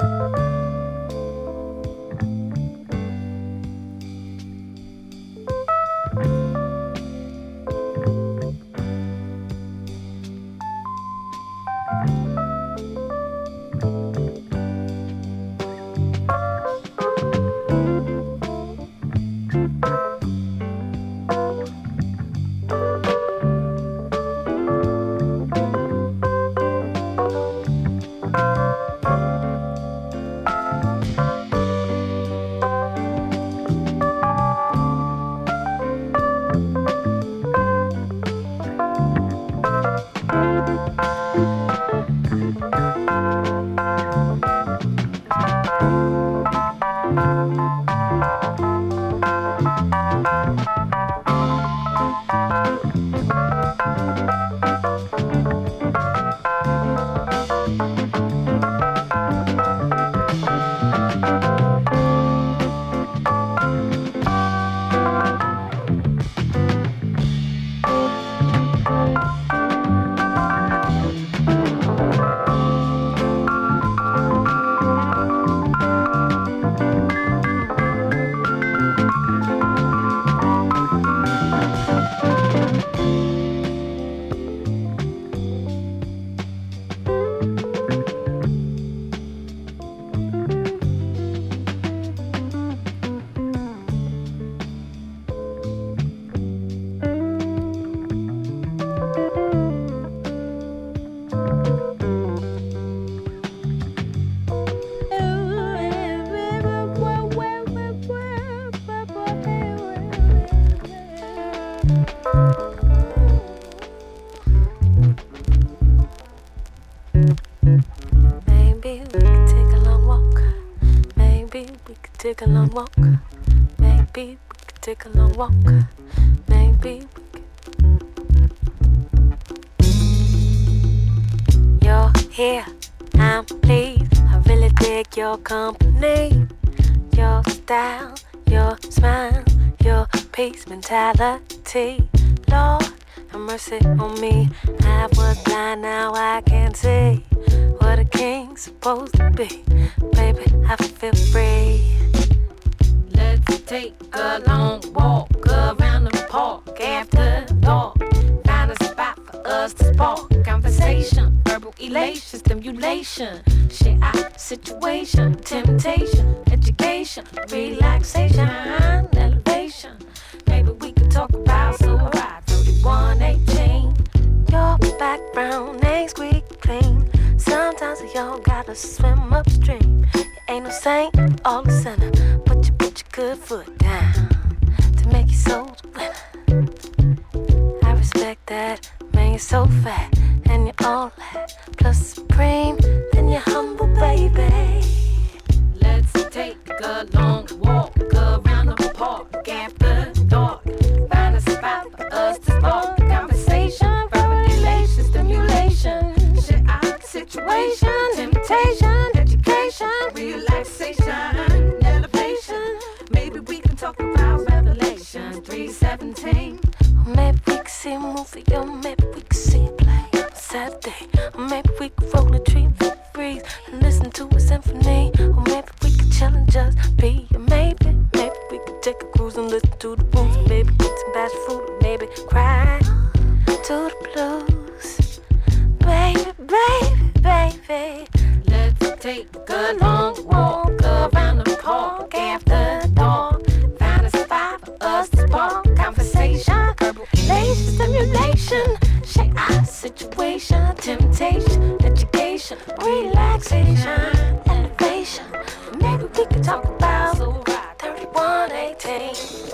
Música take a long walk. Maybe we could take a long walk. Maybe we could. You're here, I'm pleased. I really dig your company. Your style, your smile, your peace mentality. Lord, have mercy on me. I was blind, now I can see what a king's supposed to be. Baby, I feel free. Take a long walk around the park after dark. Find a spot for us to spark conversation, verbal elation, stimulation, share our situation, temptation, education, relaxation, elevation. Maybe we could talk about right 3118. Your background ain't squeak clean. Sometimes y'all gotta swim upstream. You ain't no saint, all a sinner, but you good foot down to make your soul winner. I respect that, man, you're so fat and you're all that. Plus supreme, then you're humble, baby. Let's take a long take a cruise and listen to the blues. Maybe get some bad food, maybe cry to the blues. Baby, baby, baby. Let's take a long walk around the park after dark. Find a spot for us to spark conversation, verbal stimulation, share our situation, temptation, education, relaxation, 3118.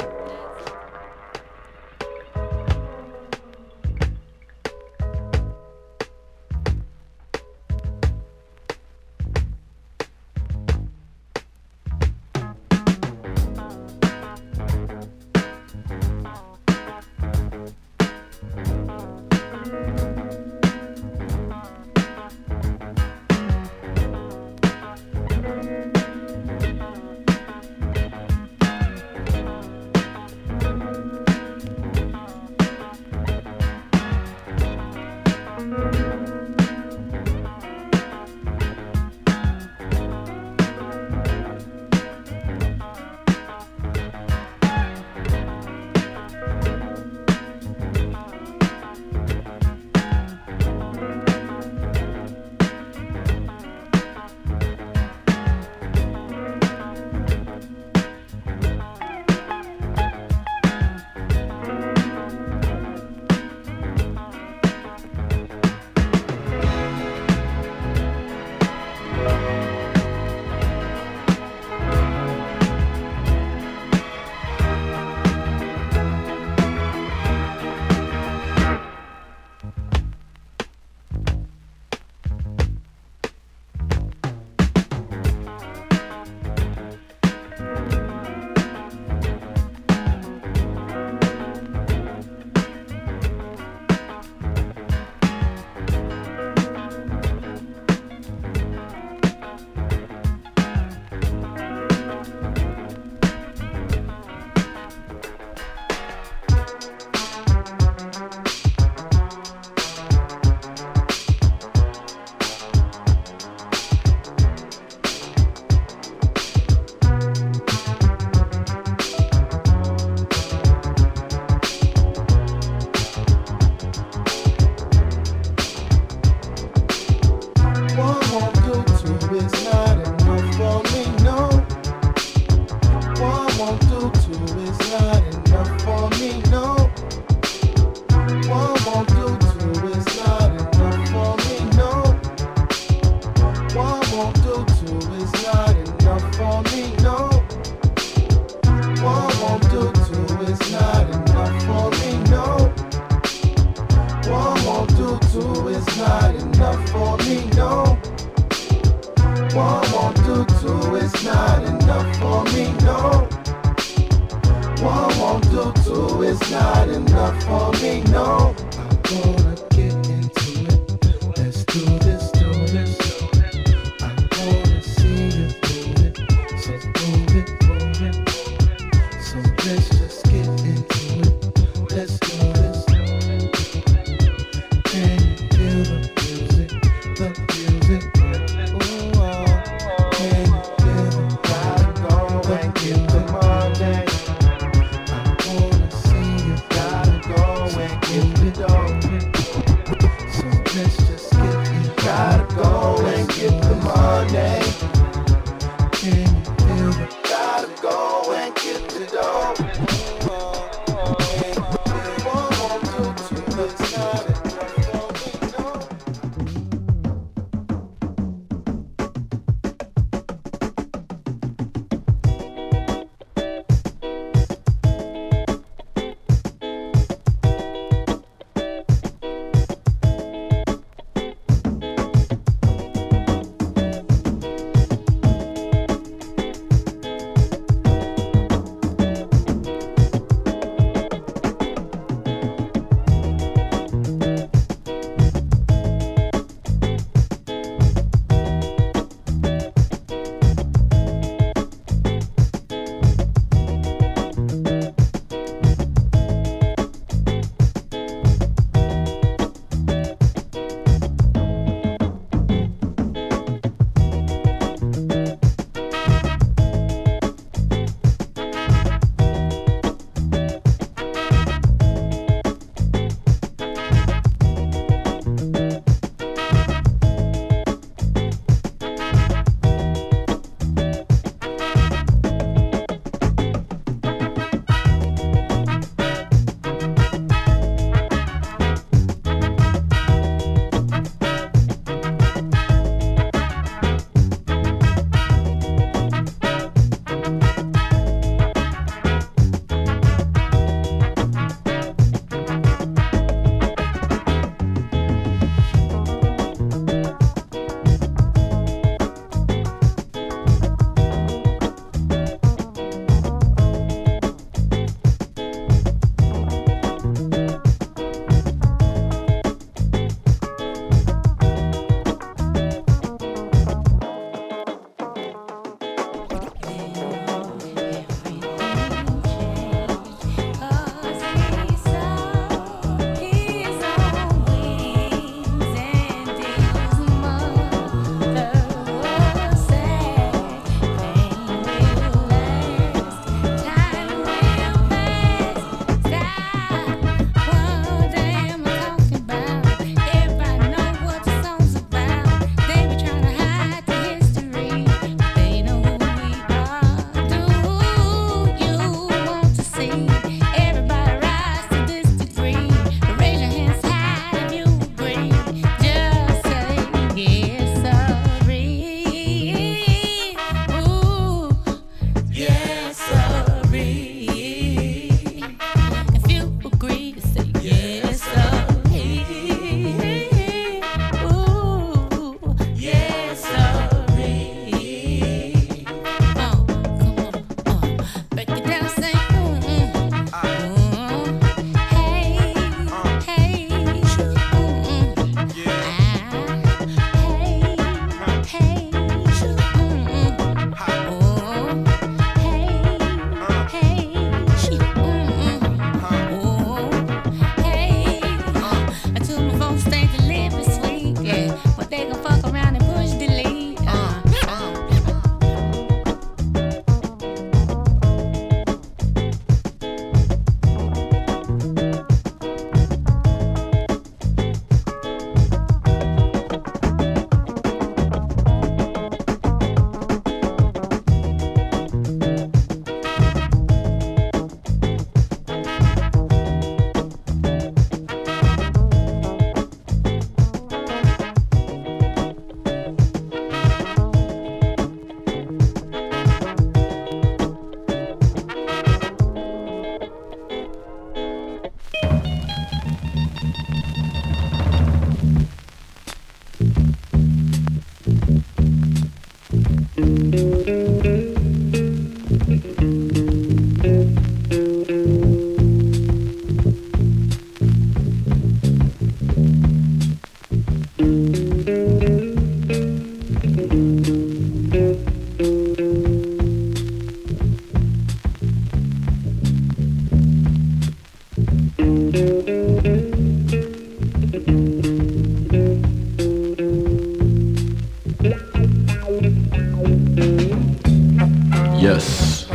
Yes,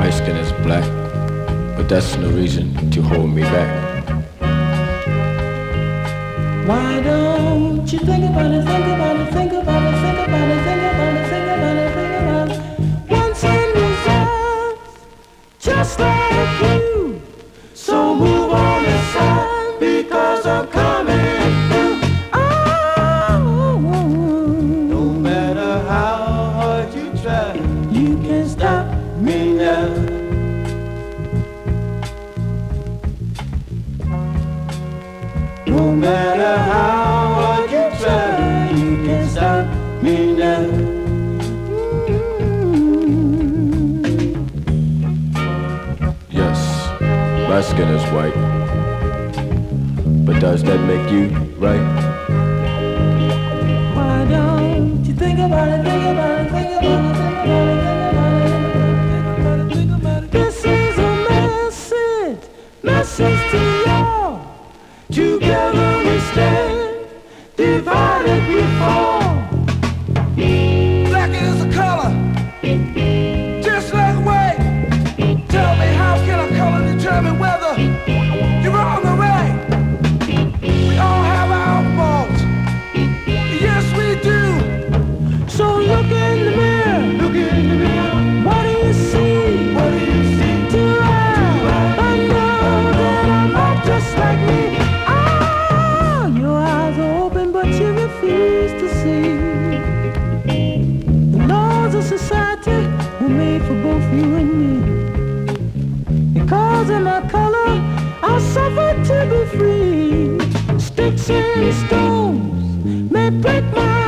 my skin is black, but that's no reason to hold me back. Why don't you think about it, think about it, think about it, think about it, think about it, think about it, think about it. Once in reserve, just like you. skin is white. But does that make you right? stones. May break my